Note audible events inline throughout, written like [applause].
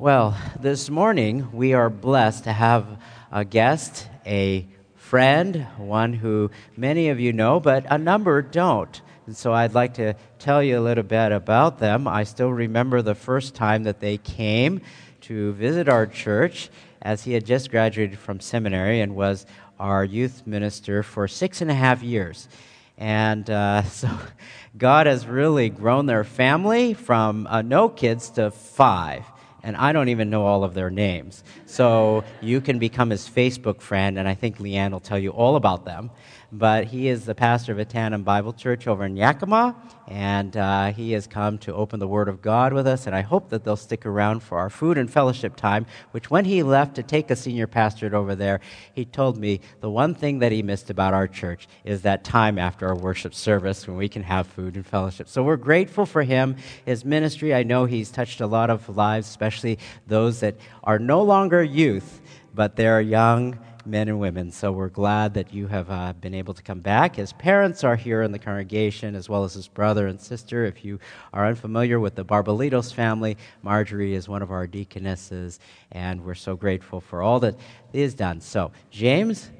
Well, this morning we are blessed to have a guest, a friend, one who many of you know, but a number don't. And so I'd like to tell you a little bit about them. I still remember the first time that they came to visit our church as he had just graduated from seminary and was our youth minister for six and a half years. And uh, [laughs] so God has really grown their family from uh, no kids to five and I don't even know all of their names. So you can become his Facebook friend, and I think Leanne will tell you all about them but he is the pastor of Ahtanum Bible Church over in Yakima, and uh, he has come to open the Word of God with us, and I hope that they'll stick around for our food and fellowship time, which when he left to take a senior pastorate over there, he told me the one thing that he missed about our church is that time after our worship service when we can have food and fellowship. So we're grateful for him, his ministry. I know he's touched a lot of lives, especially those that are no longer youth, but they're young men and women. So we're glad that you have uh, been able to come back. His parents are here in the congregation, as well as his brother and sister. If you are unfamiliar with the Barbalitos family, Marjorie is one of our deaconesses, and we're so grateful for all that is done. So, James.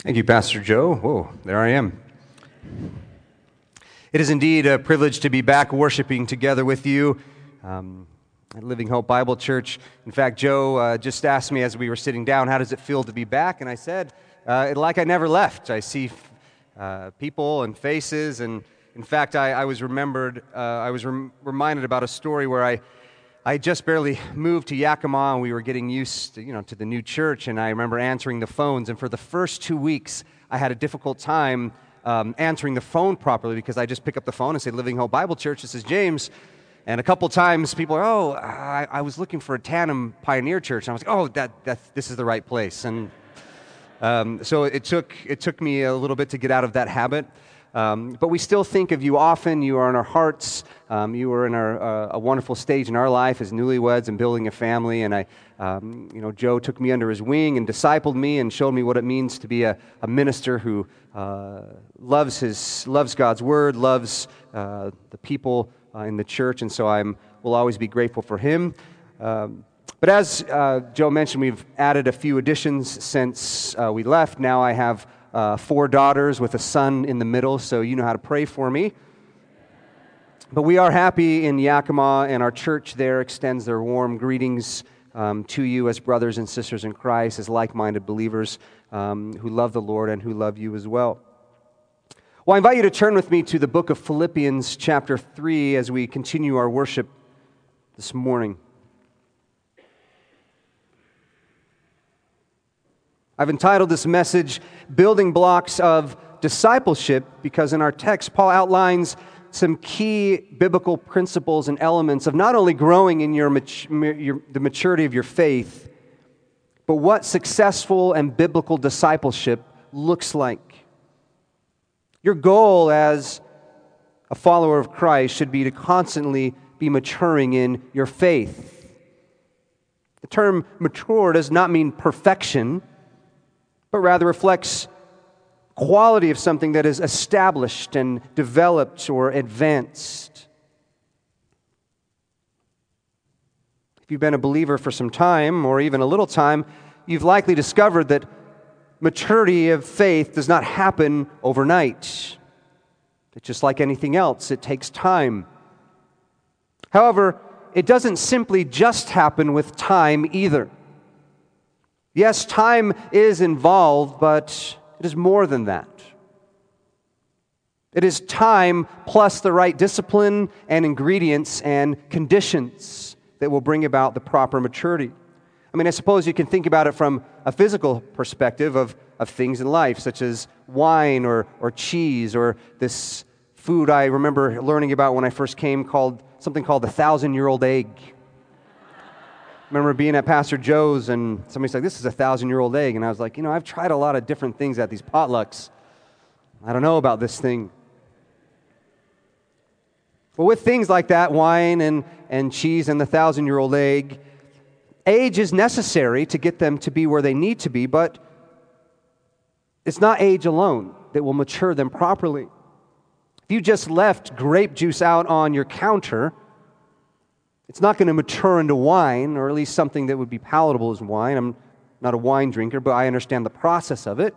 Thank you, Pastor Joe. Whoa, there I am. It is indeed a privilege to be back worshiping together with you um, at Living Hope Bible Church. In fact, Joe uh, just asked me as we were sitting down, How does it feel to be back? And I said, uh, Like I never left. I see uh, people and faces. And in fact, I, I was remembered, uh, I was rem- reminded about a story where I. I just barely moved to Yakima and we were getting used to, you know, to the new church. And I remember answering the phones. And for the first two weeks, I had a difficult time um, answering the phone properly because I just pick up the phone and say, Living Hope Bible Church, this is James. And a couple times people are, oh, I, I was looking for Ahtanum Pioneer Church. And I was like, oh, that, that, this is the right place. And um, so it took, it took me a little bit to get out of that habit. Um, but we still think of you often. You are in our hearts. Um, you are in our, uh, a wonderful stage in our life as newlyweds and building a family. And I, um, you know, Joe took me under his wing and discipled me and showed me what it means to be a, a minister who uh, loves his loves God's word, loves uh, the people uh, in the church. And so I will always be grateful for him. Um, but as uh, Joe mentioned, we've added a few additions since uh, we left. Now I have uh, four daughters with a son in the middle, so you know how to pray for me. But we are happy in Yakima, and our church there extends their warm greetings um, to you as brothers and sisters in Christ, as like minded believers um, who love the Lord and who love you as well. Well, I invite you to turn with me to the book of Philippians, chapter 3, as we continue our worship this morning. I've entitled this message, Building Blocks of Discipleship, because in our text, Paul outlines some key biblical principles and elements of not only growing in your, your, the maturity of your faith, but what successful and biblical discipleship looks like. Your goal as a follower of Christ should be to constantly be maturing in your faith. The term mature does not mean perfection but rather reflects quality of something that is established and developed or advanced. If you've been a believer for some time, or even a little time, you've likely discovered that maturity of faith does not happen overnight. It's just like anything else, it takes time. However, it doesn't simply just happen with time either. Yes, time is involved, but it is more than that. It is time plus the right discipline and ingredients and conditions that will bring about the proper maturity. I mean, I suppose you can think about it from a physical perspective of, of things in life, such as wine or, or cheese or this food I remember learning about when I first came called something called the thousand year old egg remember being at Pastor Joe's and somebody's like, This is a thousand year old egg. And I was like, You know, I've tried a lot of different things at these potlucks. I don't know about this thing. But with things like that, wine and, and cheese and the thousand year old egg, age is necessary to get them to be where they need to be, but it's not age alone that will mature them properly. If you just left grape juice out on your counter, it's not going to mature into wine, or at least something that would be palatable as wine. I'm not a wine drinker, but I understand the process of it.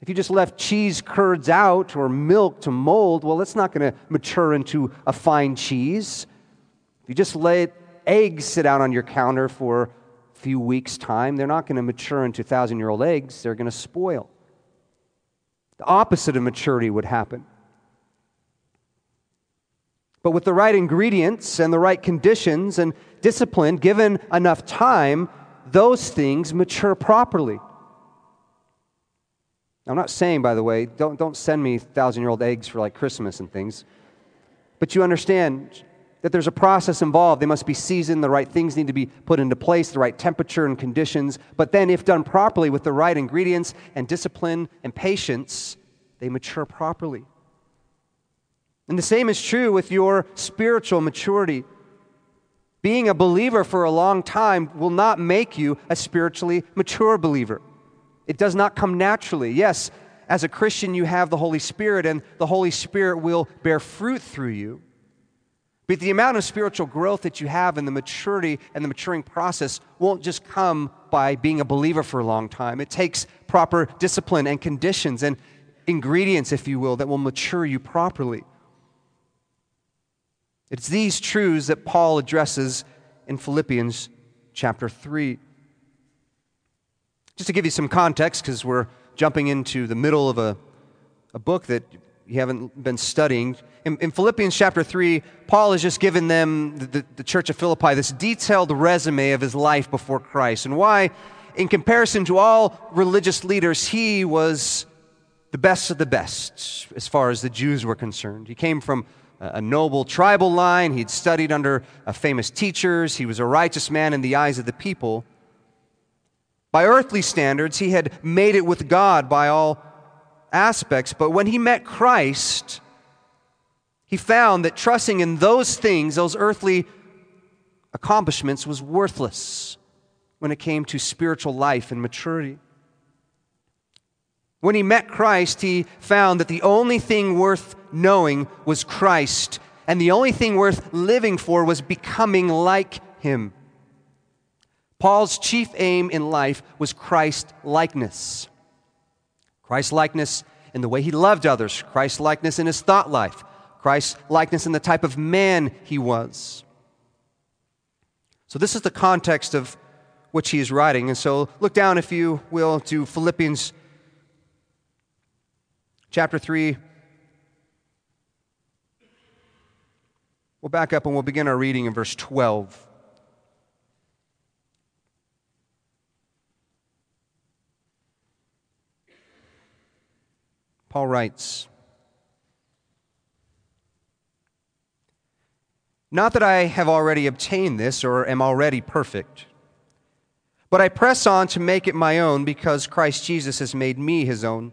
If you just left cheese curds out or milk to mold, well, it's not going to mature into a fine cheese. If you just let eggs sit out on your counter for a few weeks' time, they're not going to mature into thousand year old eggs, they're going to spoil. The opposite of maturity would happen. But with the right ingredients and the right conditions and discipline, given enough time, those things mature properly. I'm not saying, by the way, don't, don't send me thousand year old eggs for like Christmas and things. But you understand that there's a process involved. They must be seasoned, the right things need to be put into place, the right temperature and conditions. But then, if done properly with the right ingredients and discipline and patience, they mature properly. And the same is true with your spiritual maturity. Being a believer for a long time will not make you a spiritually mature believer. It does not come naturally. Yes, as a Christian, you have the Holy Spirit, and the Holy Spirit will bear fruit through you. But the amount of spiritual growth that you have and the maturity and the maturing process won't just come by being a believer for a long time. It takes proper discipline and conditions and ingredients, if you will, that will mature you properly. It's these truths that Paul addresses in Philippians chapter 3. Just to give you some context, because we're jumping into the middle of a, a book that you haven't been studying. In, in Philippians chapter 3, Paul has just given them, the, the church of Philippi, this detailed resume of his life before Christ and why, in comparison to all religious leaders, he was the best of the best as far as the Jews were concerned. He came from a noble tribal line, he'd studied under uh, famous teachers, he was a righteous man in the eyes of the people. By earthly standards, he had made it with God by all aspects, but when he met Christ, he found that trusting in those things, those earthly accomplishments, was worthless when it came to spiritual life and maturity. When he met Christ, he found that the only thing worth knowing was Christ, and the only thing worth living for was becoming like him. Paul's chief aim in life was Christ likeness. Christ likeness in the way he loved others, Christ likeness in his thought life, Christ likeness in the type of man he was. So, this is the context of which he is writing. And so, look down, if you will, to Philippians chapter 3. We'll back up and we'll begin our reading in verse 12. Paul writes, Not that I have already obtained this or am already perfect, but I press on to make it my own because Christ Jesus has made me his own.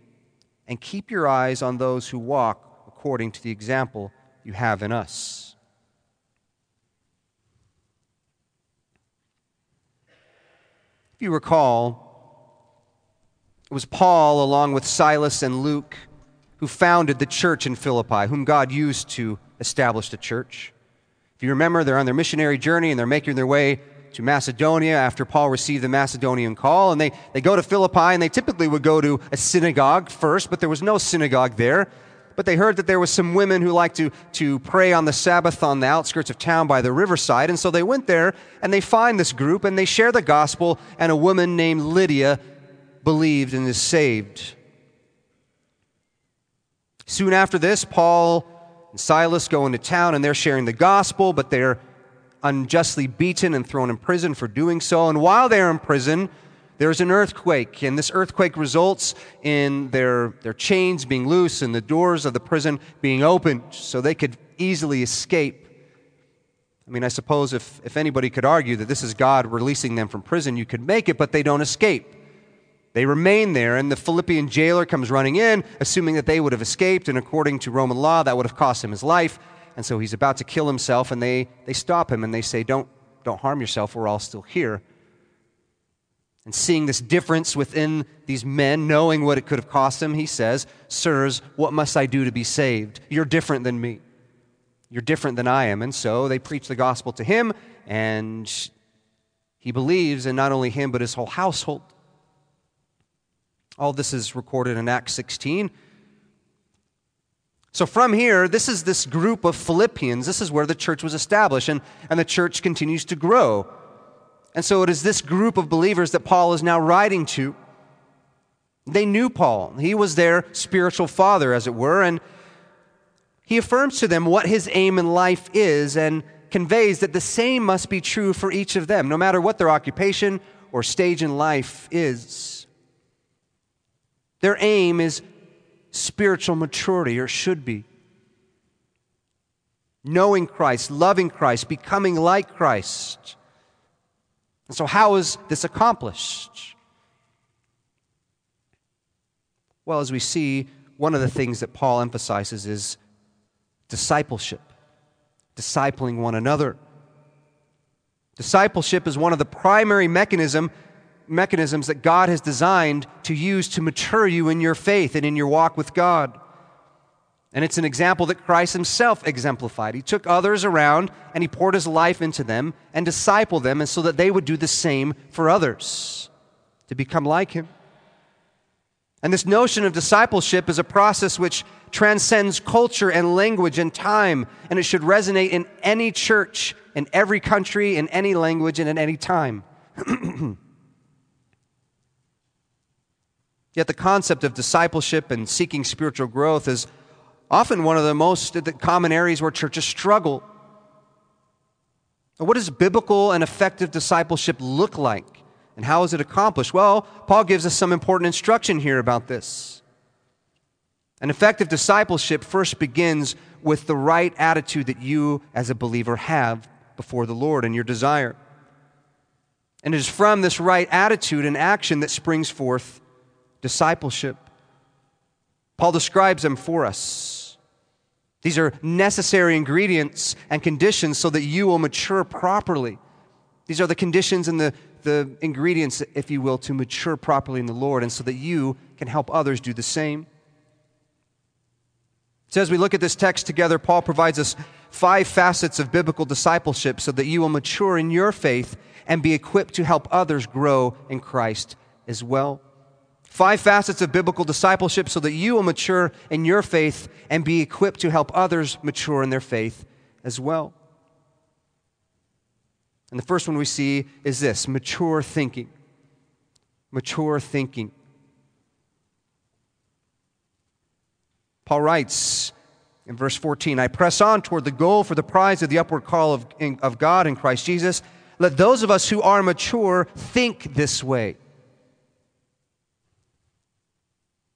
and keep your eyes on those who walk according to the example you have in us. If you recall, it was Paul, along with Silas and Luke, who founded the church in Philippi, whom God used to establish the church. If you remember, they're on their missionary journey and they're making their way to Macedonia after Paul received the Macedonian call. And they, they go to Philippi, and they typically would go to a synagogue first, but there was no synagogue there. But they heard that there was some women who liked to, to pray on the Sabbath on the outskirts of town by the riverside. And so they went there and they find this group and they share the gospel. And a woman named Lydia believed and is saved. Soon after this, Paul and Silas go into town and they're sharing the gospel, but they're unjustly beaten and thrown in prison for doing so. And while they're in prison, there's an earthquake, and this earthquake results in their, their chains being loose and the doors of the prison being opened so they could easily escape. I mean, I suppose if, if anybody could argue that this is God releasing them from prison, you could make it, but they don't escape. They remain there, and the Philippian jailer comes running in, assuming that they would have escaped, and according to Roman law, that would have cost him his life. And so he's about to kill himself, and they, they stop him and they say, don't, don't harm yourself, we're all still here. And seeing this difference within these men, knowing what it could have cost him, he says, Sirs, what must I do to be saved? You're different than me. You're different than I am. And so they preach the gospel to him, and he believes, and not only him, but his whole household. All this is recorded in Acts 16. So, from here, this is this group of Philippians. This is where the church was established, and, and the church continues to grow. And so, it is this group of believers that Paul is now writing to. They knew Paul, he was their spiritual father, as it were, and he affirms to them what his aim in life is and conveys that the same must be true for each of them, no matter what their occupation or stage in life is. Their aim is spiritual maturity, or should be. Knowing Christ, loving Christ, becoming like Christ. And so, how is this accomplished? Well, as we see, one of the things that Paul emphasizes is discipleship, discipling one another. Discipleship is one of the primary mechanism, mechanisms that God has designed to use to mature you in your faith and in your walk with God. And it's an example that Christ himself exemplified. He took others around and he poured his life into them and discipled them, and so that they would do the same for others to become like him. And this notion of discipleship is a process which transcends culture and language and time, and it should resonate in any church, in every country, in any language, and at any time. [clears throat] Yet the concept of discipleship and seeking spiritual growth is often one of the most common areas where churches struggle. What does biblical and effective discipleship look like? And how is it accomplished? Well, Paul gives us some important instruction here about this. An effective discipleship first begins with the right attitude that you, as a believer, have before the Lord and your desire. And it is from this right attitude and action that springs forth discipleship. Paul describes them for us. These are necessary ingredients and conditions so that you will mature properly. These are the conditions and the, the ingredients, if you will, to mature properly in the Lord, and so that you can help others do the same. So, as we look at this text together, Paul provides us five facets of biblical discipleship so that you will mature in your faith and be equipped to help others grow in Christ as well. Five facets of biblical discipleship so that you will mature in your faith and be equipped to help others mature in their faith as well. And the first one we see is this mature thinking. Mature thinking. Paul writes in verse 14 I press on toward the goal for the prize of the upward call of, in, of God in Christ Jesus. Let those of us who are mature think this way.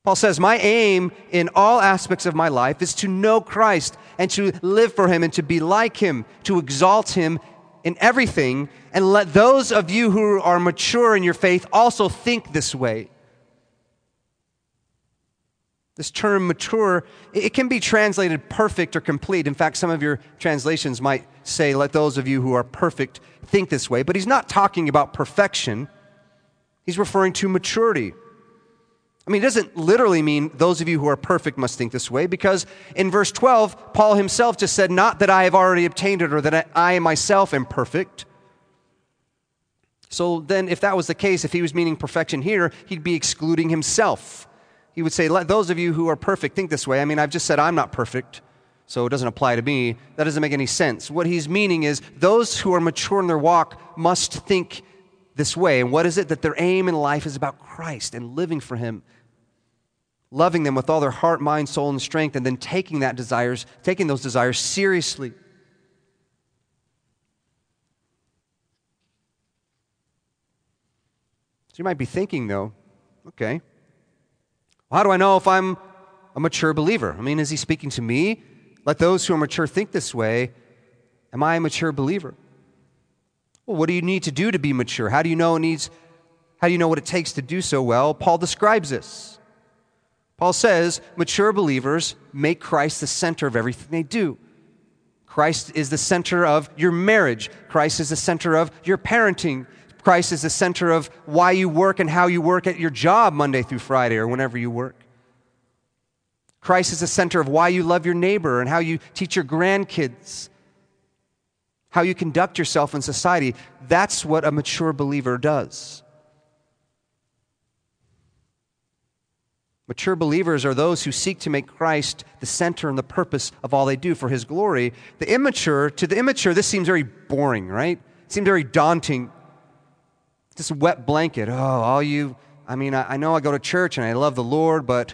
Paul says, My aim in all aspects of my life is to know Christ and to live for him and to be like him, to exalt him in everything. And let those of you who are mature in your faith also think this way. This term mature, it can be translated perfect or complete. In fact, some of your translations might say, let those of you who are perfect think this way. But he's not talking about perfection, he's referring to maturity. I mean, it doesn't literally mean those of you who are perfect must think this way, because in verse 12, Paul himself just said, Not that I have already obtained it or that I myself am perfect. So then, if that was the case, if he was meaning perfection here, he'd be excluding himself he would say, Let those of you who are perfect think this way. I mean, I've just said I'm not perfect, so it doesn't apply to me. That doesn't make any sense. What he's meaning is those who are mature in their walk must think this way. And what is it? That their aim in life is about Christ and living for Him, loving them with all their heart, mind, soul, and strength, and then taking that desires, taking those desires seriously. So you might be thinking, though, okay, well, how do I know if I'm a mature believer? I mean, is he speaking to me? Let those who are mature think this way. Am I a mature believer? Well, what do you need to do to be mature? How do you know it needs how do you know what it takes to do so well? Paul describes this. Paul says, mature believers make Christ the center of everything they do. Christ is the center of your marriage. Christ is the center of your parenting. Christ is the center of why you work and how you work at your job Monday through Friday or whenever you work. Christ is the center of why you love your neighbor and how you teach your grandkids, how you conduct yourself in society. That's what a mature believer does. Mature believers are those who seek to make Christ the center and the purpose of all they do for his glory. The immature, to the immature, this seems very boring, right? It seems very daunting. Just wet blanket. Oh, all you, I mean, I, I know I go to church and I love the Lord, but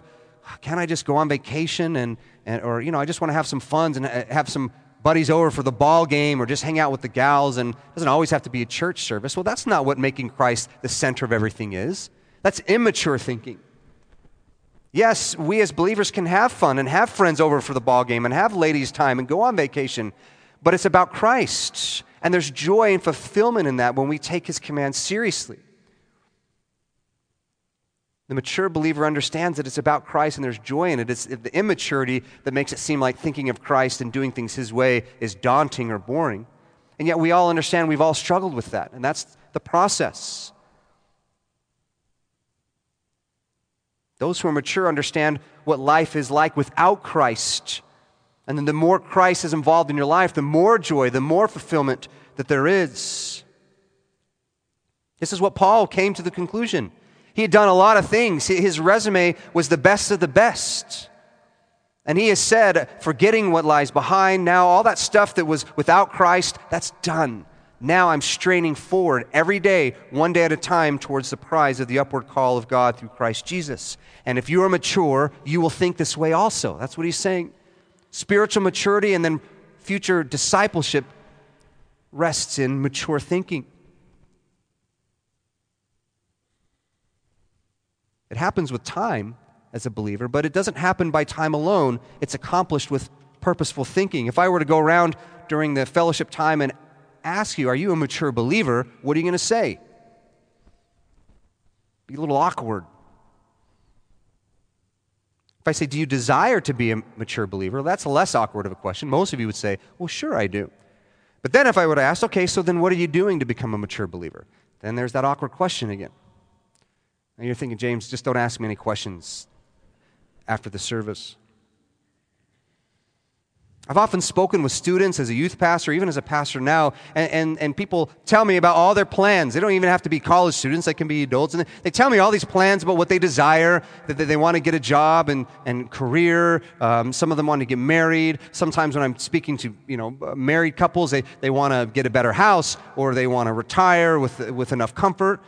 can't I just go on vacation and, and or, you know, I just want to have some fun and uh, have some buddies over for the ball game or just hang out with the gals and doesn't always have to be a church service. Well, that's not what making Christ the center of everything is. That's immature thinking. Yes, we as believers can have fun and have friends over for the ball game and have ladies' time and go on vacation, but it's about Christ. And there's joy and fulfillment in that when we take his command seriously. The mature believer understands that it's about Christ and there's joy in it. It's the immaturity that makes it seem like thinking of Christ and doing things His way is daunting or boring. And yet we all understand we've all struggled with that, and that's the process. Those who are mature understand what life is like without Christ. And then the more Christ is involved in your life, the more joy, the more fulfillment that there is. This is what Paul came to the conclusion. He had done a lot of things. His resume was the best of the best. And he has said, forgetting what lies behind, now all that stuff that was without Christ, that's done. Now I'm straining forward every day, one day at a time, towards the prize of the upward call of God through Christ Jesus. And if you are mature, you will think this way also. That's what he's saying. Spiritual maturity and then future discipleship rests in mature thinking. It happens with time as a believer, but it doesn't happen by time alone. It's accomplished with purposeful thinking. If I were to go around during the fellowship time and ask you, Are you a mature believer? What are you going to say? Be a little awkward. If I say, Do you desire to be a mature believer? That's less awkward of a question. Most of you would say, Well, sure, I do. But then if I would ask, Okay, so then what are you doing to become a mature believer? Then there's that awkward question again. And you're thinking, James, just don't ask me any questions after the service. I've often spoken with students as a youth pastor, even as a pastor now, and, and, and, people tell me about all their plans. They don't even have to be college students, they can be adults. And they tell me all these plans about what they desire, that they want to get a job and, and career. Um, some of them want to get married. Sometimes when I'm speaking to you know, married couples, they, they want to get a better house or they want to retire with, with enough comfort.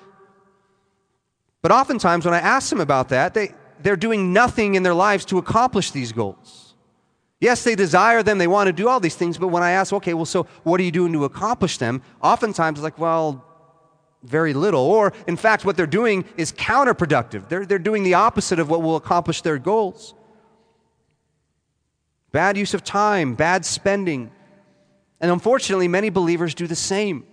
But oftentimes, when I ask them about that, they, they're doing nothing in their lives to accomplish these goals. Yes, they desire them, they want to do all these things, but when I ask, okay, well, so what are you doing to accomplish them? Oftentimes, it's like, well, very little. Or, in fact, what they're doing is counterproductive. They're, they're doing the opposite of what will accomplish their goals. Bad use of time, bad spending. And unfortunately, many believers do the same.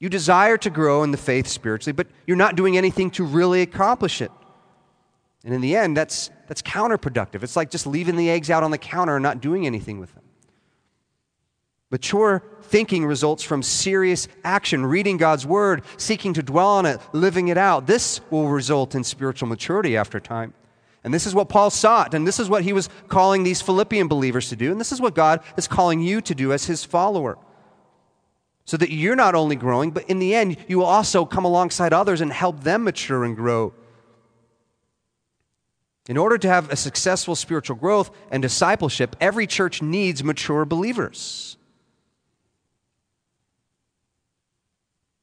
You desire to grow in the faith spiritually, but you're not doing anything to really accomplish it. And in the end, that's, that's counterproductive. It's like just leaving the eggs out on the counter and not doing anything with them. Mature thinking results from serious action, reading God's word, seeking to dwell on it, living it out. This will result in spiritual maturity after time. And this is what Paul sought, and this is what he was calling these Philippian believers to do, and this is what God is calling you to do as his follower so that you're not only growing, but in the end, you will also come alongside others and help them mature and grow. In order to have a successful spiritual growth and discipleship, every church needs mature believers.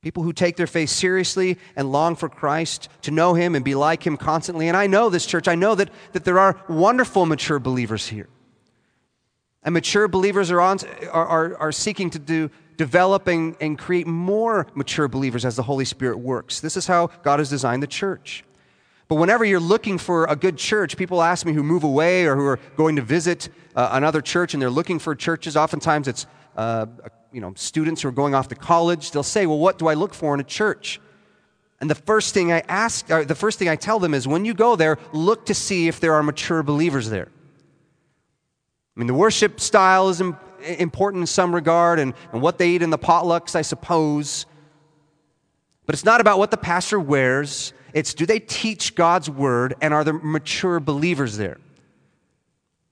People who take their faith seriously and long for Christ, to know Him and be like Him constantly. And I know this church, I know that, that there are wonderful mature believers here. And mature believers are, on, are, are, are seeking to do develop and, and create more mature believers as the Holy Spirit works. This is how God has designed the church. But whenever you're looking for a good church, people ask me who move away or who are going to visit uh, another church and they're looking for churches. Oftentimes it's uh, you know, students who are going off to college. They'll say, Well, what do I look for in a church? And the first thing I ask, the first thing I tell them is when you go there, look to see if there are mature believers there. I mean, the worship style is important in some regard and, and what they eat in the potlucks, I suppose. But it's not about what the pastor wears. It's do they teach God's word and are there mature believers there?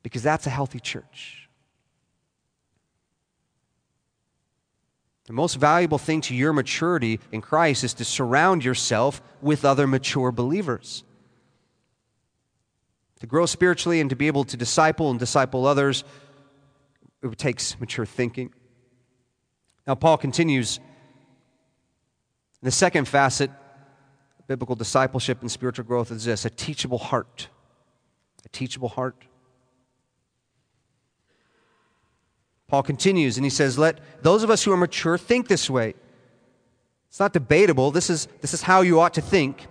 Because that's a healthy church. The most valuable thing to your maturity in Christ is to surround yourself with other mature believers. To grow spiritually and to be able to disciple and disciple others, it takes mature thinking. Now, Paul continues. The second facet biblical discipleship and spiritual growth is this a teachable heart. A teachable heart. Paul continues and he says, Let those of us who are mature think this way. It's not debatable. This is, this is how you ought to think.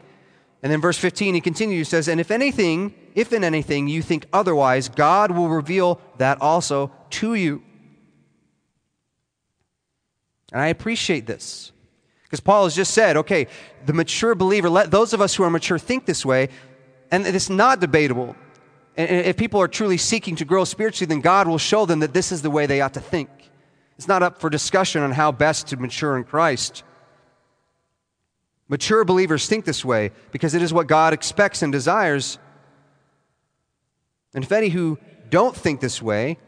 And then verse 15, he continues, says, And if anything, if in anything you think otherwise, God will reveal that also to you. And I appreciate this. Because Paul has just said, okay, the mature believer, let those of us who are mature think this way, and it's not debatable. And if people are truly seeking to grow spiritually, then God will show them that this is the way they ought to think. It's not up for discussion on how best to mature in Christ. Mature believers think this way because it is what God expects and desires. And if any who don't think this way,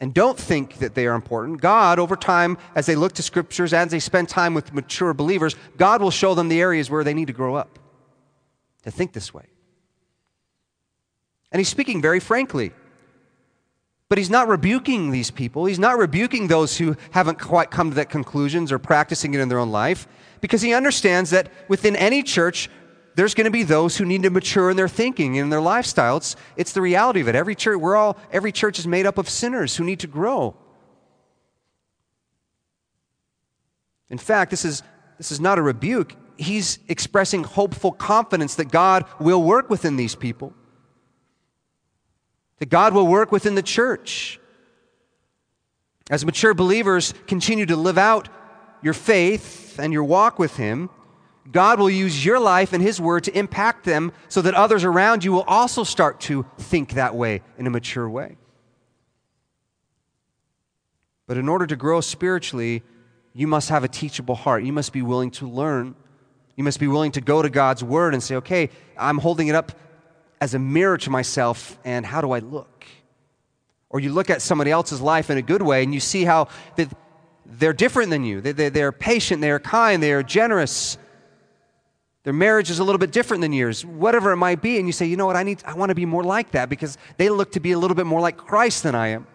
and don't think that they are important, God, over time, as they look to scriptures, as they spend time with mature believers, God will show them the areas where they need to grow up to think this way. And he's speaking very frankly. But he's not rebuking these people. He's not rebuking those who haven't quite come to that conclusions or practicing it in their own life because he understands that within any church, there's going to be those who need to mature in their thinking and in their lifestyle. It's, it's the reality of it. Every church, we're all, every church is made up of sinners who need to grow. In fact, this is, this is not a rebuke. He's expressing hopeful confidence that God will work within these people, that God will work within the church. As mature believers continue to live out your faith and your walk with Him, God will use your life and His Word to impact them so that others around you will also start to think that way in a mature way. But in order to grow spiritually, you must have a teachable heart. You must be willing to learn. You must be willing to go to God's Word and say, okay, I'm holding it up as a mirror to myself, and how do I look? Or you look at somebody else's life in a good way and you see how they're different than you. They're patient, they're kind, they are generous, their marriage is a little bit different than yours, whatever it might be. And you say, you know what, I, need, I want to be more like that because they look to be a little bit more like Christ than I am.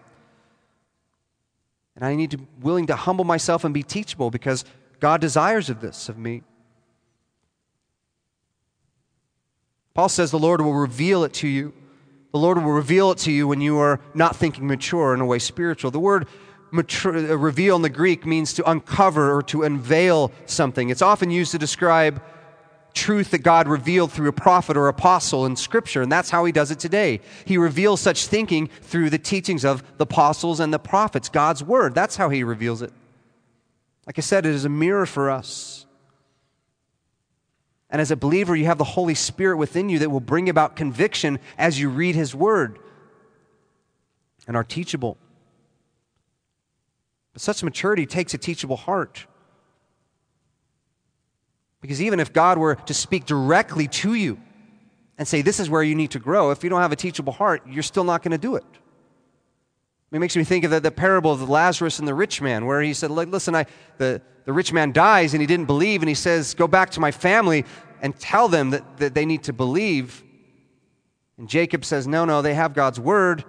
And I need to be willing to humble myself and be teachable because God desires of this of me. Paul says the Lord will reveal it to you. The Lord will reveal it to you when you are not thinking mature in a way spiritual. The word mature, uh, reveal in the Greek means to uncover or to unveil something. It's often used to describe truth that God revealed through a prophet or apostle in Scripture, and that's how He does it today. He reveals such thinking through the teachings of the apostles and the prophets, God's Word. That's how He reveals it. Like I said, it is a mirror for us. And as a believer, you have the Holy Spirit within you that will bring about conviction as you read His Word and are teachable. But such maturity takes a teachable heart. Because even if God were to speak directly to you and say, This is where you need to grow, if you don't have a teachable heart, you're still not going to do it. It makes me think of the, the, parable of Lazarus and the rich man, where he said, Listen, I, the, the rich man dies and he didn't believe, and he says, Go back to my family and tell them that, that they need to believe. And Jacob says, No, no, they have God's word.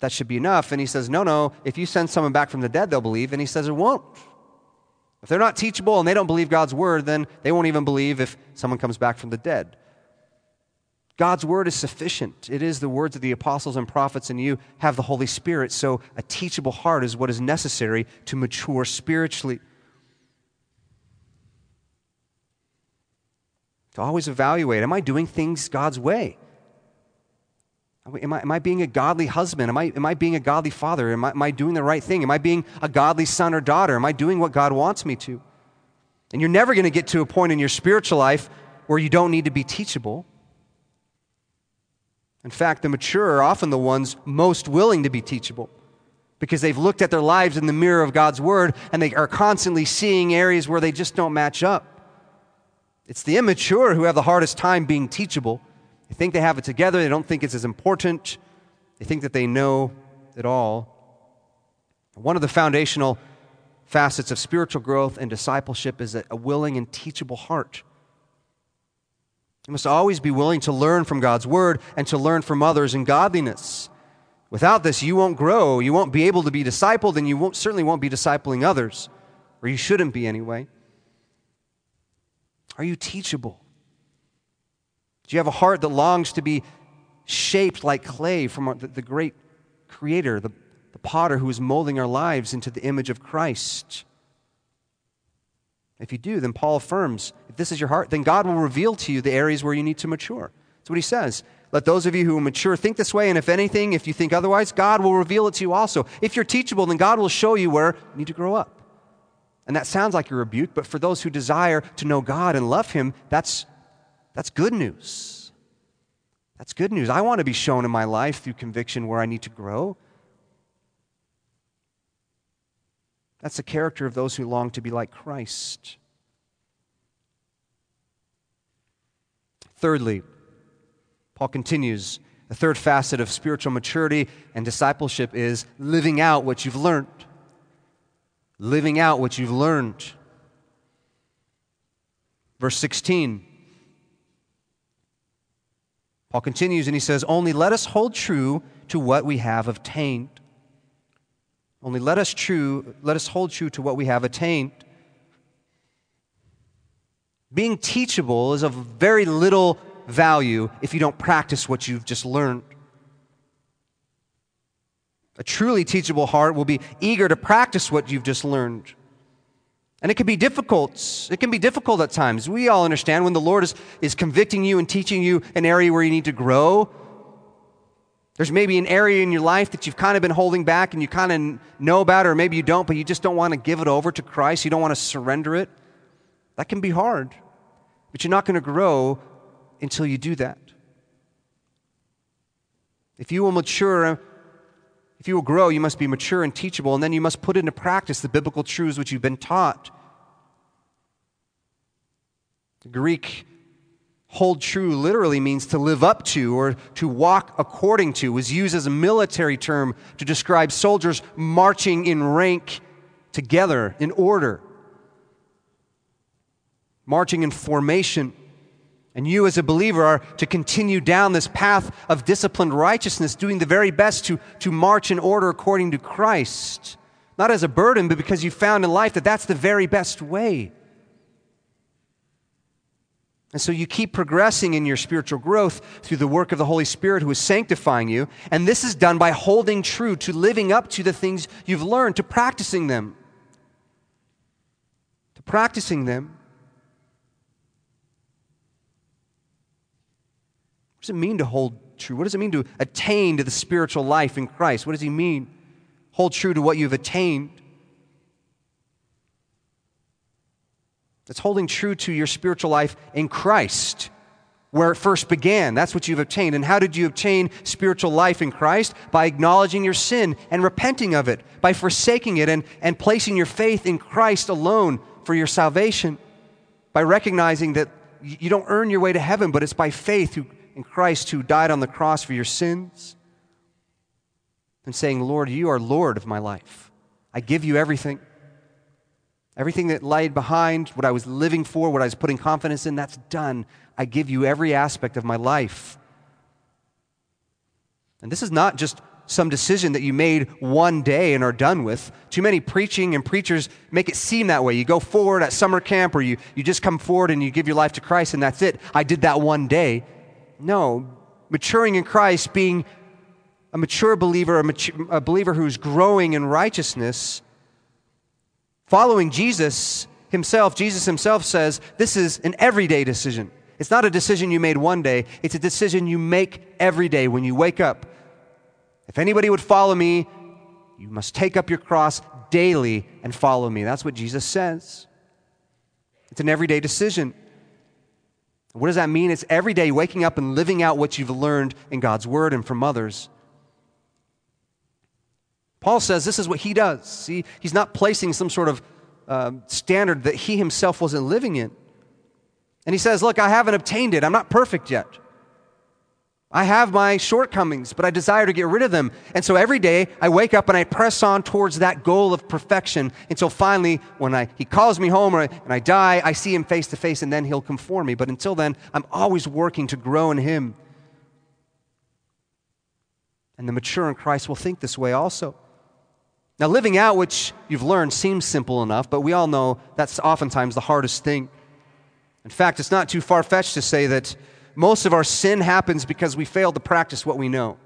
That should be enough. And he says, No, no, if you send someone back from the dead, they'll believe. And he says, It won't. If they're not teachable and they don't believe God's word, then they won't even believe if someone comes back from the dead. God's word is sufficient. It is the words of the apostles and prophets, and you have the Holy Spirit. So, a teachable heart is what is necessary to mature spiritually. To always evaluate Am I doing things God's way? Am I, am I being a godly husband? Am I, am I being a godly father? Am I, am I doing the right thing? Am I being a godly son or daughter? Am I doing what God wants me to? And you're never going to get to a point in your spiritual life where you don't need to be teachable. In fact, the mature are often the ones most willing to be teachable because they've looked at their lives in the mirror of God's Word and they are constantly seeing areas where they just don't match up. It's the immature who have the hardest time being teachable. They think they have it together, they don't think it's as important, they think that they know it all. One of the foundational facets of spiritual growth and discipleship is a willing and teachable heart. You must always be willing to learn from God's word and to learn from others in godliness. Without this, you won't grow. You won't be able to be discipled, and you won't, certainly won't be discipling others, or you shouldn't be anyway. Are you teachable? Do you have a heart that longs to be shaped like clay from the, the great Creator, the, the potter who is molding our lives into the image of Christ? If you do, then Paul affirms if this is your heart, then God will reveal to you the areas where you need to mature. That's what he says. Let those of you who are mature think this way, and if anything, if you think otherwise, God will reveal it to you also. If you're teachable, then God will show you where you need to grow up. And that sounds like a rebuke, but for those who desire to know God and love Him, that's, that's good news. That's good news. I want to be shown in my life through conviction where I need to grow. That's the character of those who long to be like Christ. Thirdly, Paul continues the third facet of spiritual maturity and discipleship is living out what you've learned. Living out what you've learned. Verse 16. Paul continues and he says, Only let us hold true to what we have obtained. Only let us true, let us hold true to what we have attained. Being teachable is of very little value if you don't practice what you've just learned. A truly teachable heart will be eager to practice what you've just learned. And it can be difficult. It can be difficult at times. We all understand when the Lord is, is convicting you and teaching you an area where you need to grow. There's maybe an area in your life that you've kind of been holding back and you kind of know about, or maybe you don't, but you just don't want to give it over to Christ. You don't want to surrender it. That can be hard. But you're not going to grow until you do that. If you will mature, if you will grow, you must be mature and teachable, and then you must put into practice the biblical truths which you've been taught. The Greek hold true literally means to live up to or to walk according to, was used as a military term to describe soldiers marching in rank together in order marching in formation. And you, as a believer, are to continue down this path of disciplined righteousness, doing the very best to, to march in order according to Christ. Not as a burden, but because you found in life that that's the very best way. And so you keep progressing in your spiritual growth through the work of the Holy Spirit who is sanctifying you. And this is done by holding true to living up to the things you've learned, to practicing them. To practicing them. Does it mean to hold true? What does it mean to attain to the spiritual life in Christ? What does he mean? Hold true to what you've attained. It's holding true to your spiritual life in Christ, where it first began. That's what you've obtained. And how did you obtain spiritual life in Christ? By acknowledging your sin and repenting of it, by forsaking it and, and placing your faith in Christ alone for your salvation, by recognizing that you don't earn your way to heaven, but it's by faith who in Christ who died on the cross for your sins and saying, Lord, you are Lord of my life. I give you everything. Everything that laid behind, what I was living for, what I was putting confidence in, that's done. I give you every aspect of my life. And this is not just some decision that you made one day and are done with. Too many preaching and preachers make it seem that way. You go forward at summer camp or you, you just come forward and you give your life to Christ and that's it. I did that one day. No, maturing in Christ, being a mature believer, a, mature, a believer who's growing in righteousness, following Jesus himself, Jesus himself says this is an everyday decision. It's not a decision you made one day, it's a decision you make every day when you wake up. If anybody would follow me, you must take up your cross daily and follow me. That's what Jesus says. It's an everyday decision. What does that mean? It's every day waking up and living out what you've learned in God's Word and from others. Paul says this is what he does. See, he's not placing some sort of uh, standard that he himself wasn't living in. And he says, Look, I haven't obtained it. I'm not perfect yet. I have my shortcomings, but I desire to get rid of them. And so every day I wake up and I press on towards that goal of perfection until finally, when I, he calls me home or, and I die, I see him face to face and then he'll conform me. But until then, I'm always working to grow in him. And the mature in Christ will think this way also. Now, living out which you've learned seems simple enough, but we all know that's oftentimes the hardest thing. In fact, it's not too far fetched to say that most of our sin happens because we fail to practice what we know.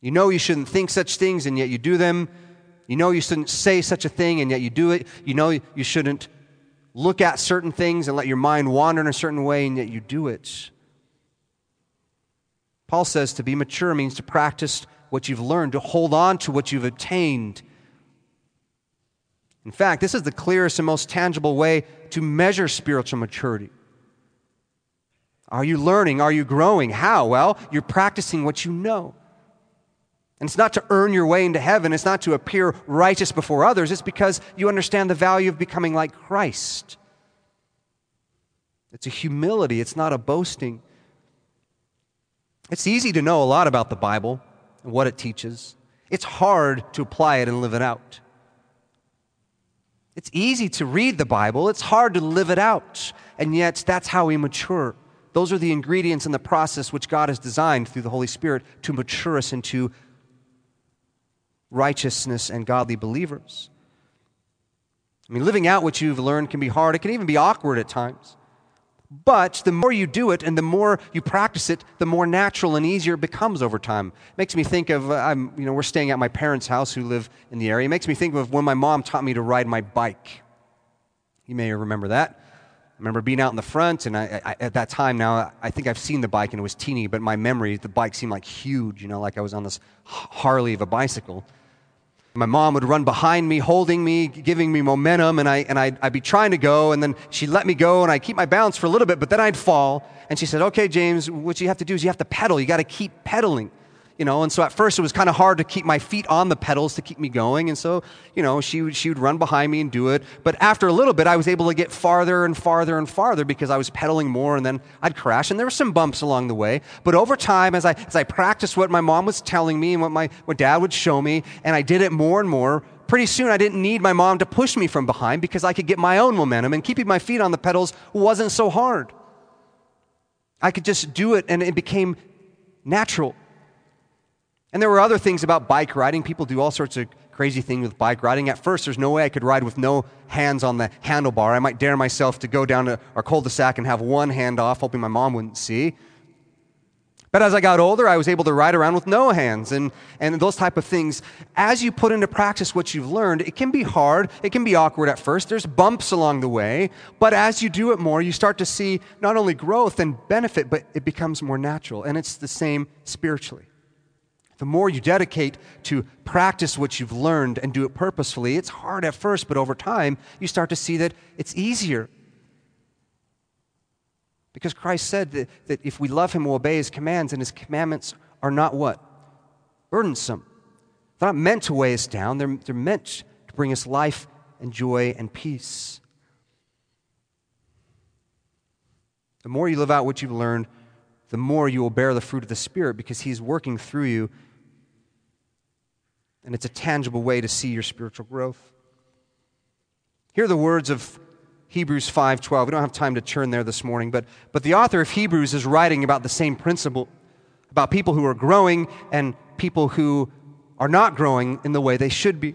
You know you shouldn't think such things, and yet you do them. You know you shouldn't say such a thing, and yet you do it. You know you shouldn't look at certain things and let your mind wander in a certain way, and yet you do it. Paul says to be mature means to practice what you've learned, to hold on to what you've attained. In fact, this is the clearest and most tangible way to measure spiritual maturity. Are you learning? Are you growing? How? Well, you're practicing what you know. And it's not to earn your way into heaven, it's not to appear righteous before others, it's because you understand the value of becoming like Christ. It's a humility, it's not a boasting. It's easy to know a lot about the Bible and what it teaches. It's hard to apply it and live it out. It's easy to read the Bible, it's hard to live it out. And yet, that's how we mature. Those are the ingredients in the process which God has designed through the Holy Spirit to mature us into righteousness and godly believers. I mean, living out what you've learned can be hard, it can even be awkward at times. But the more you do it and the more you practice it, the more natural and easier it becomes over time. It makes me think of, uh, I'm, you know, we're staying at my parents' house who live in the area. It makes me think of when my mom taught me to ride my bike. You may remember that. I remember being out in the front, and I, I, at that time now, I think I've seen the bike and it was teeny, but my memory, the bike seemed like huge, you know, like I was on this Harley of a bicycle. My mom would run behind me, holding me, giving me momentum, and, I, and I'd, I'd be trying to go, and then she'd let me go, and I'd keep my balance for a little bit, but then I'd fall. And she said, Okay, James, what you have to do is you have to pedal. You got to keep pedaling you know, and so at first it was kind of hard to keep my feet on the pedals to keep me going. And so, you know, she would, she would run behind me and do it. But after a little bit, I was able to get farther and farther and farther because I was pedaling more and then I'd crash. And there were some bumps along the way. But over time, as I, as I practiced what my mom was telling me and what my what dad would show me, and I did it more and more, pretty soon I didn't need my mom to push me from behind because I could get my own momentum and keeping my feet on the pedals wasn't so hard. I could just do it and it became natural. And there were other things about bike riding. People do all sorts of crazy things with bike riding. At first, there's no way I could ride with no hands on the handlebar. I might dare myself to go down to our cul-de-sac and have one hand off, hoping my mom wouldn't see. But as I got older, I was able to ride around with no hands and, and those type of things. As you put into practice what you've learned, it can be hard. It can be awkward at first. There's bumps along the way. But as you do it more, you start to see not only growth and benefit, but it becomes more natural. And it's the same spiritually. The more you dedicate to practice what you've learned and do it purposefully, it's hard at first, but over time, you start to see that it's easier. Because Christ said that, that if we love Him, we'll obey His commands, and His commandments are not what? Burdensome. They're not meant to weigh us down, they're, they're meant to bring us life and joy and peace. The more you live out what you've learned, the more you will bear the fruit of the Spirit because He's working through you and it's a tangible way to see your spiritual growth. Here are the words of Hebrews 5:12. We don't have time to turn there this morning, but, but the author of Hebrews is writing about the same principle, about people who are growing and people who are not growing in the way they should be.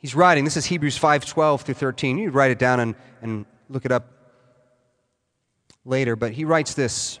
He's writing, this is Hebrews 5:12 through 13. You write it down and, and look it up later, but he writes this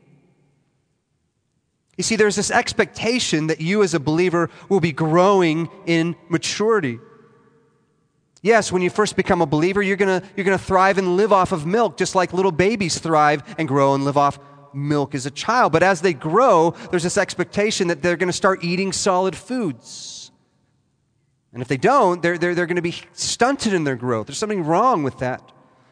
You see, there's this expectation that you as a believer will be growing in maturity. Yes, when you first become a believer, you're going you're going to thrive and live off of milk, just like little babies thrive and grow and live off milk as a child. But as they grow, there's this expectation that they're going to start eating solid foods. And if they don't, they're, they're, they're going to be stunted in their growth. There's something wrong with that.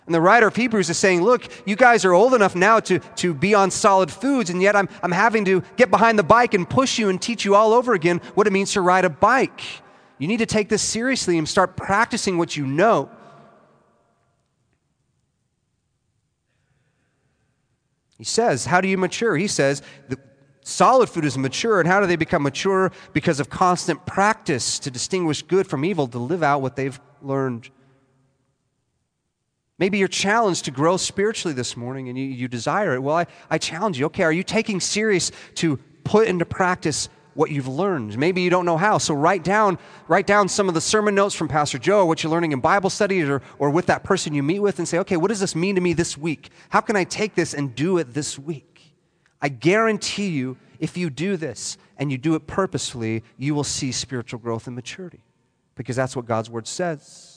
And the writer of Hebrews is saying, Look, you guys are old enough now to, to be on solid foods, and yet I'm, I'm having to get behind the bike and push you and teach you all over again what it means to ride a bike. You need to take this seriously and start practicing what you know. He says, How do you mature? He says, the solid food is mature. And how do they become mature? Because of constant practice to distinguish good from evil, to live out what they've learned. Maybe you're challenged to grow spiritually this morning and you, you desire it. Well, I, I challenge you. Okay, are you taking serious to put into practice what you've learned. Maybe you don't know how. So write down, write down some of the sermon notes from Pastor Joe, what you're learning in Bible studies, or, or with that person you meet with, and say, okay, what does this mean to me this week? How can I take this and do it this week? I guarantee you, if you do this and you do it purposefully, you will see spiritual growth and maturity. Because that's what God's word says.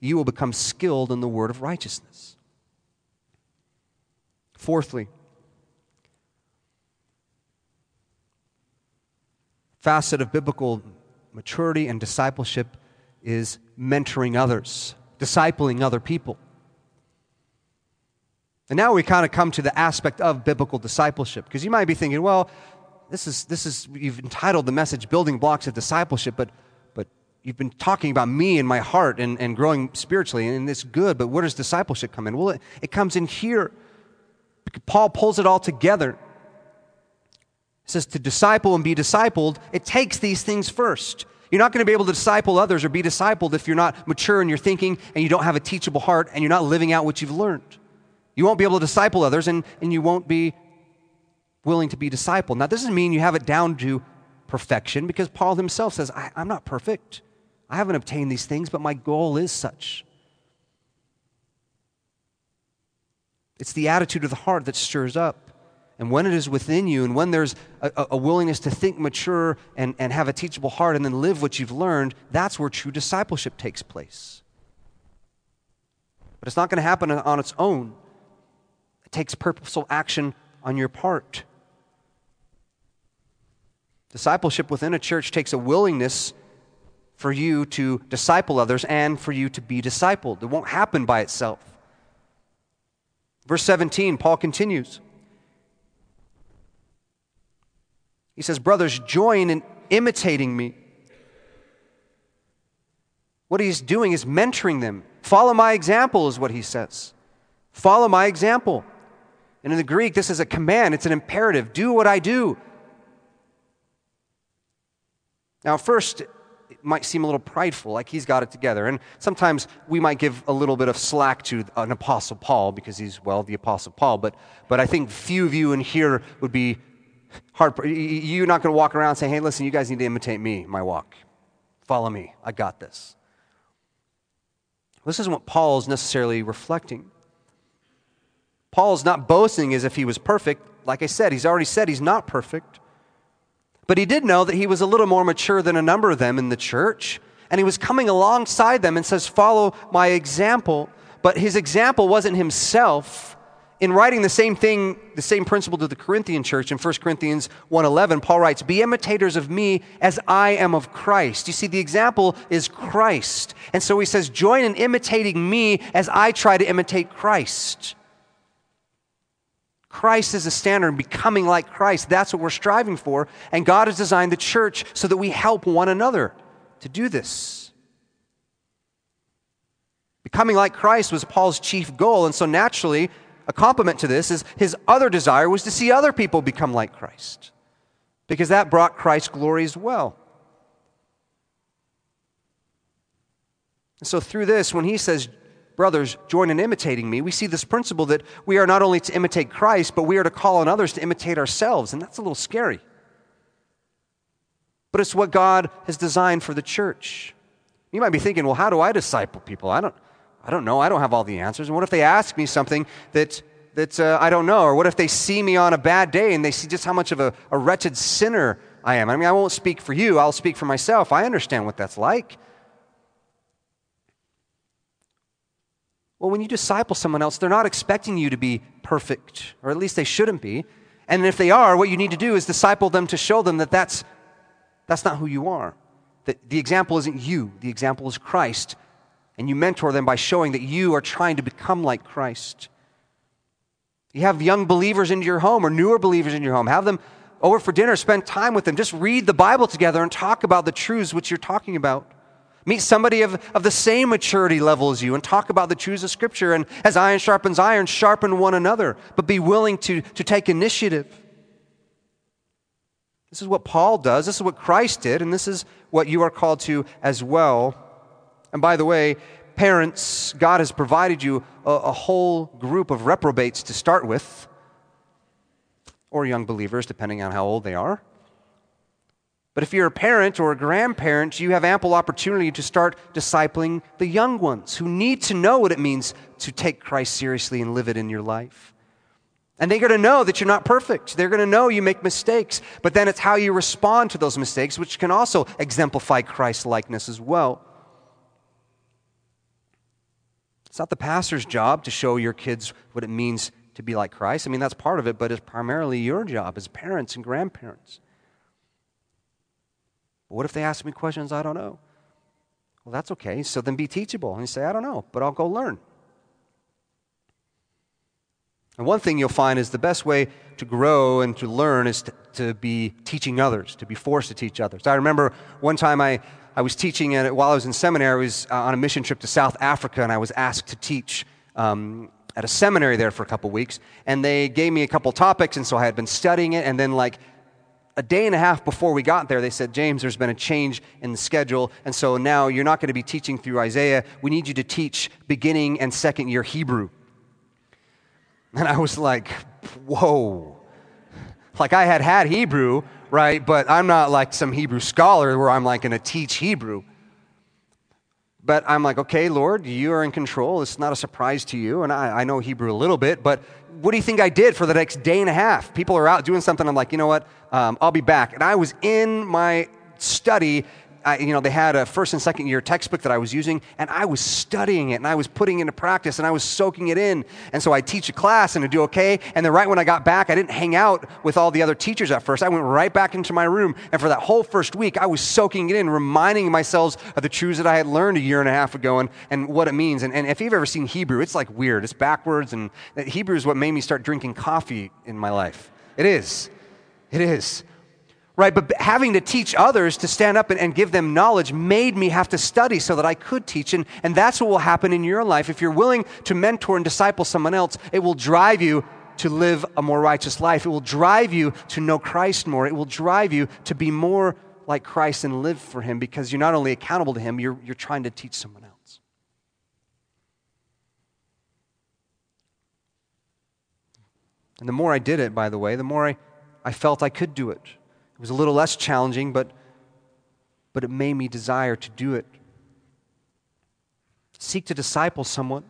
You will become skilled in the word of righteousness. Fourthly, facet of biblical maturity and discipleship is mentoring others, discipling other people. And now we kind of come to the aspect of biblical discipleship because you might be thinking, well, this is this is you've entitled the message building blocks of discipleship, but you've been talking about me and my heart and, and growing spiritually, and it's good, but where does discipleship come in? Well, it, it comes in here. Paul pulls it all together He says to disciple and be discipled, it takes these things first. You're not going to be able to disciple others or be discipled if you're not mature in your thinking and you don't have a teachable heart and you're not living out what you've learned. You won't be able to disciple others and, and you won't be willing to be discipled. Now, this doesn't mean you have it down to perfection because Paul himself says, I, I'm not perfect. I haven't obtained these things, but my goal is such. It's the attitude of the heart that stirs up and when it is within you, and when there's a, a, willingness to think mature and, and have a teachable heart and then live what you've learned, that's where true discipleship takes place. But it's not going to happen on its own, it takes purposeful action on your part. Discipleship within a church takes a willingness for you to disciple others and for you to be discipled. It won't happen by itself. Verse 17, Paul continues. He says, Brothers, join in imitating me. What he's doing is mentoring them. Follow my example, is what he says. Follow my example. And in the Greek, this is a command, it's an imperative. Do what I do. Now, first, might seem a little prideful, like he's got it together. And sometimes we might give a little bit of slack to an Apostle Paul because he's, well, the Apostle Paul. But, but I think few of you in here would be hard. You're not going to walk around saying, hey, listen, you guys need to imitate me, my walk. Follow me. I got this. This isn't what Paul is necessarily reflecting. Paul's not boasting as if he was perfect. Like I said, he's already said he's not perfect. But he did know that he was a little more mature than a number of them in the church. And he was coming alongside them and says, Follow my example. But his example wasn't himself, in writing the same thing, the same principle to the Corinthian church in 1 Corinthians 1:11, Paul writes, "Be imitators of me as I am of Christ." You see the example is Christ. And so he says, "Join in imitating me as I try to imitate Christ." Christ is a standard, becoming like Christ. That's what we're striving for. And God has designed the church so that we help one another to do this. Becoming like Christ was Paul's chief goal, and so naturally, a complement to this is his other desire was to see other people become like Christ, because that brought Christ glory as well. And so, through this, when he says, Brothers, join in imitating me, we see this principle that we are not only to imitate Christ, but we are to call on others to imitate ourselves. And that's a little scary. But it's what God has designed for the church. You might be thinking, well, how do I disciple people? I don't, I don't know. I don't have all the answers. And what if they ask me something that, that uh, I don't know? Or what if they see me on a bad day and they see just how much of a, a wretched sinner I am? I mean, I won't speak for you, I'll speak for myself. I understand what that's like. Well, when you disciple someone else, they're not expecting you to be perfect, or at least they shouldn't be. And if they are, what you need to do is disciple them to show them that that's, that's not who you are. That the example isn't you, the example is Christ. And you mentor them by showing that you are trying to become like Christ. You have young believers into your home or newer believers in your home. Have them over for dinner, spend time with them. Just read the Bible together and talk about the truths which you're talking about. Meet somebody of, of the same maturity level as you and talk about the truths of Scripture. And as iron sharpens iron, sharpen one another, but be willing to, to take initiative. This is what Paul does. This is what Christ did. And this is what you are called to as well. And by the way, parents, God has provided you a, a whole group of reprobates to start with, or young believers, depending on how old they are. But if you're a parent or a grandparent, you have ample opportunity to start discipling the young ones who need to know what it means to take Christ seriously and live it in your life. And they're going to know that you're not perfect. They're going to know you make mistakes. But then it's how you respond to those mistakes, which can also exemplify Christ likeness as well. It's not the pastor's job to show your kids what it means to be like Christ. I mean, that's part of it, but it's primarily your job as parents and grandparents. But what if they ask me questions I don't know? Well, that's okay. So then be teachable and say, I don't know, but I'll go learn. And one thing you'll find is the best way to grow and to learn is to, to be teaching others, to be forced to teach others. I remember one time I, I was teaching, and while I was in seminary, I was uh, on a mission trip to South Africa, and I was asked to teach um, at a seminary there for a couple weeks. And they gave me a couple topics, and so I had been studying it, and then, like, a day and a half before we got there, they said, James, there's been a change in the schedule, and so now you're not going to be teaching through Isaiah. We need you to teach beginning and second year Hebrew. And I was like, whoa. Like I had had Hebrew, right? But I'm not like some Hebrew scholar where I'm like going to teach Hebrew. But I'm like, okay, Lord, you are in control. It's not a surprise to you. And I, I know Hebrew a little bit, but what do you think I did for the next day and a half? People are out doing something. I'm like, you know what? Um, I'll be back. And I was in my study I, you know, they had a first and second year textbook that I was using, and I was studying it and I was putting it into practice and I was soaking it in. And so I teach a class and I do okay. And then right when I got back, I didn't hang out with all the other teachers at first. I went right back into my room, and for that whole first week, I was soaking it in, reminding myself of the truths that I had learned a year and a half ago and, and what it means. And, and if you've ever seen Hebrew, it's like weird. It's backwards, and Hebrew is what made me start drinking coffee in my life. It is. It is right? But having to teach others to stand up and, and, give them knowledge made me have to study so that I could teach. And, and that's what will happen in your life. If you're willing to mentor and disciple someone else, it will drive you to live a more righteous life. It will drive you to know Christ more. It will drive you to be more like Christ and live for Him because you're not only accountable to Him, you're, you're trying to teach someone else. And the more I did it, by the way, the more I, I felt I could do it. It was a little less challenging, but, but it made me desire to do it. Seek to disciple someone.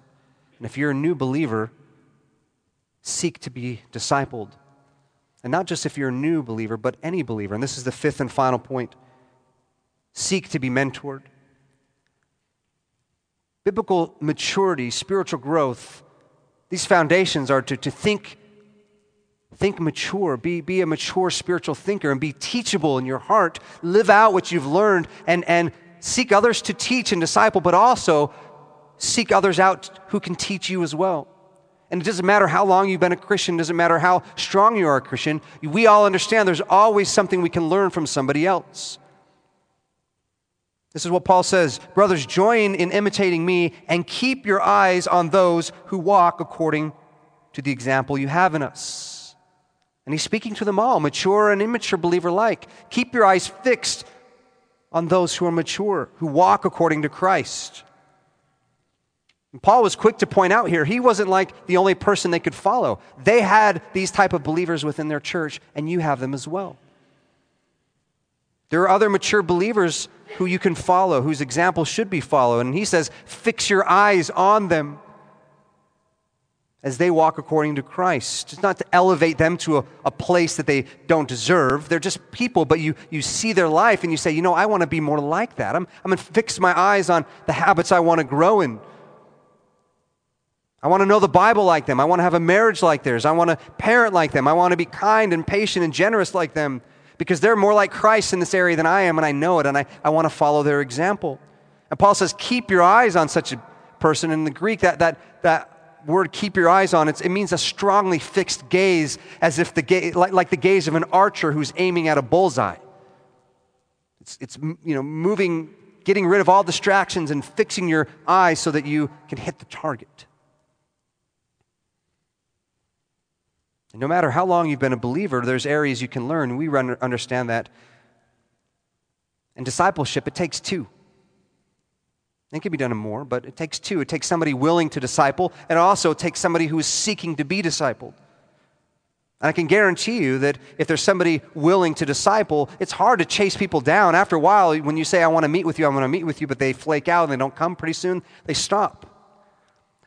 And if you're a new believer, seek to be discipled. And not just if you're a new believer, but any believer. And this is the fifth and final point seek to be mentored. Biblical maturity, spiritual growth, these foundations are to, to think Think mature. Be, be a mature spiritual thinker and be teachable in your heart. Live out what you've learned and, and seek others to teach and disciple, but also seek others out who can teach you as well. And it doesn't matter how long you've been a Christian, doesn't matter how strong you are a Christian. We all understand there's always something we can learn from somebody else. This is what Paul says Brothers, join in imitating me and keep your eyes on those who walk according to the example you have in us. And he's speaking to them all, mature and immature believer alike. Keep your eyes fixed on those who are mature, who walk according to Christ. And Paul was quick to point out here, he wasn't like the only person they could follow. They had these type of believers within their church, and you have them as well. There are other mature believers who you can follow, whose example should be followed. And he says, fix your eyes on them as they walk according to Christ. It's not to elevate them to a, a, place that they don't deserve. They're just people, but you, you see their life and you say, you know, I want to be more like that. I'm, I'm going to fix my eyes on the habits I want to grow in. I want to know the Bible like them. I want to have a marriage like theirs. I want to parent like them. I want to be kind and patient and generous like them because they're more like Christ in this area than I am, and I know it, and I, I want to follow their example. And Paul says, keep your eyes on such a person. In the Greek, that, that, that word keep your eyes on, it it means a strongly fixed gaze, as if the gaze, like, like the gaze of an archer who's aiming at a bullseye. It's, it's you know, moving, getting rid of all distractions and fixing your eyes so that you can hit the target. no matter how long you've been a believer, there's areas you can learn. We understand that. And discipleship, it takes two. It can be done in more, but it takes two. It takes somebody willing to disciple, and also it takes somebody who is seeking to be discipled. And I can guarantee you that if there's somebody willing to disciple, it's hard to chase people down. After a while, when you say, I want to meet with you, I want to meet with you, but they flake out and they don't come pretty soon, they stop.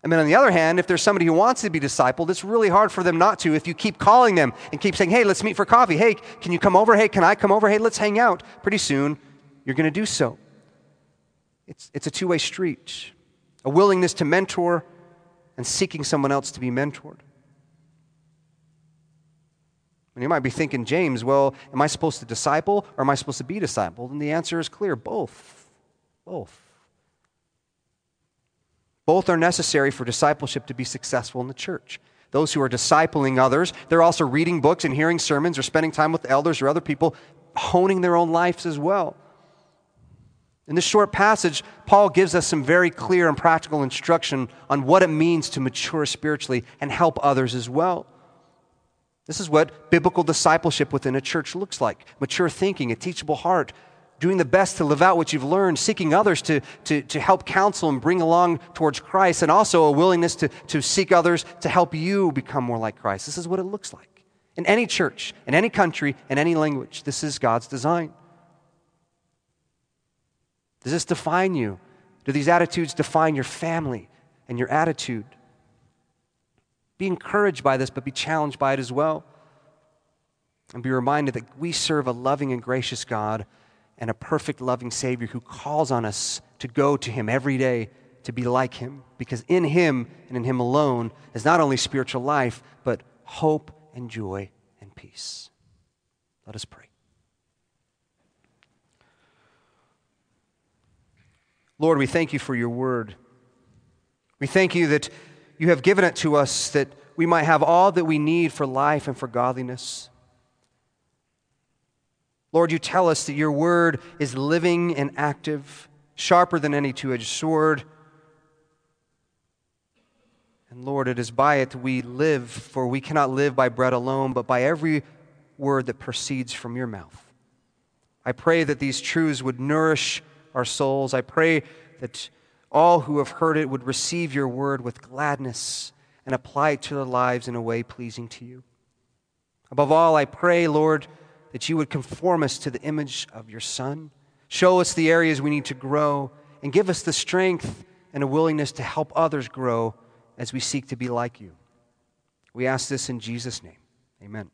And then on the other hand, if there's somebody who wants to be discipled, it's really hard for them not to if you keep calling them and keep saying, hey, let's meet for coffee. Hey, can you come over? Hey, can I come over? Hey, let's hang out. Pretty soon, you're going to do so. It's, it's a two way street a willingness to mentor and seeking someone else to be mentored. And you might be thinking, James, well, am I supposed to disciple or am I supposed to be discipled? And the answer is clear both. Both. Both are necessary for discipleship to be successful in the church. Those who are discipling others, they're also reading books and hearing sermons or spending time with elders or other people, honing their own lives as well. In this short passage, Paul gives us some very clear and practical instruction on what it means to mature spiritually and help others as well. This is what biblical discipleship within a church looks like mature thinking, a teachable heart, doing the best to live out what you've learned, seeking others to, to, to help counsel and bring along towards Christ, and also a willingness to, to seek others to help you become more like Christ. This is what it looks like. In any church, in any country, in any language, this is God's design. Does this define you? Do these attitudes define your family and your attitude? Be encouraged by this, but be challenged by it as well. And be reminded that we serve a loving and gracious God and a perfect, loving Savior who calls on us to go to Him every day to be like Him. Because in Him and in Him alone is not only spiritual life, but hope and joy and peace. Let us pray. Lord, we thank you for your word. We thank you that you have given it to us that we might have all that we need for life and for godliness. Lord, you tell us that your word is living and active, sharper than any two edged sword. And Lord, it is by it we live, for we cannot live by bread alone, but by every word that proceeds from your mouth. I pray that these truths would nourish our souls. I pray that all who have heard it would receive your word with gladness and apply it to their lives in a way pleasing to you. Above all, I pray, Lord, that you would conform us to the image of your Son. Show us the areas we need to grow and give us the strength and a willingness to help others grow as we seek to be like you. We ask this in Jesus' name. Amen.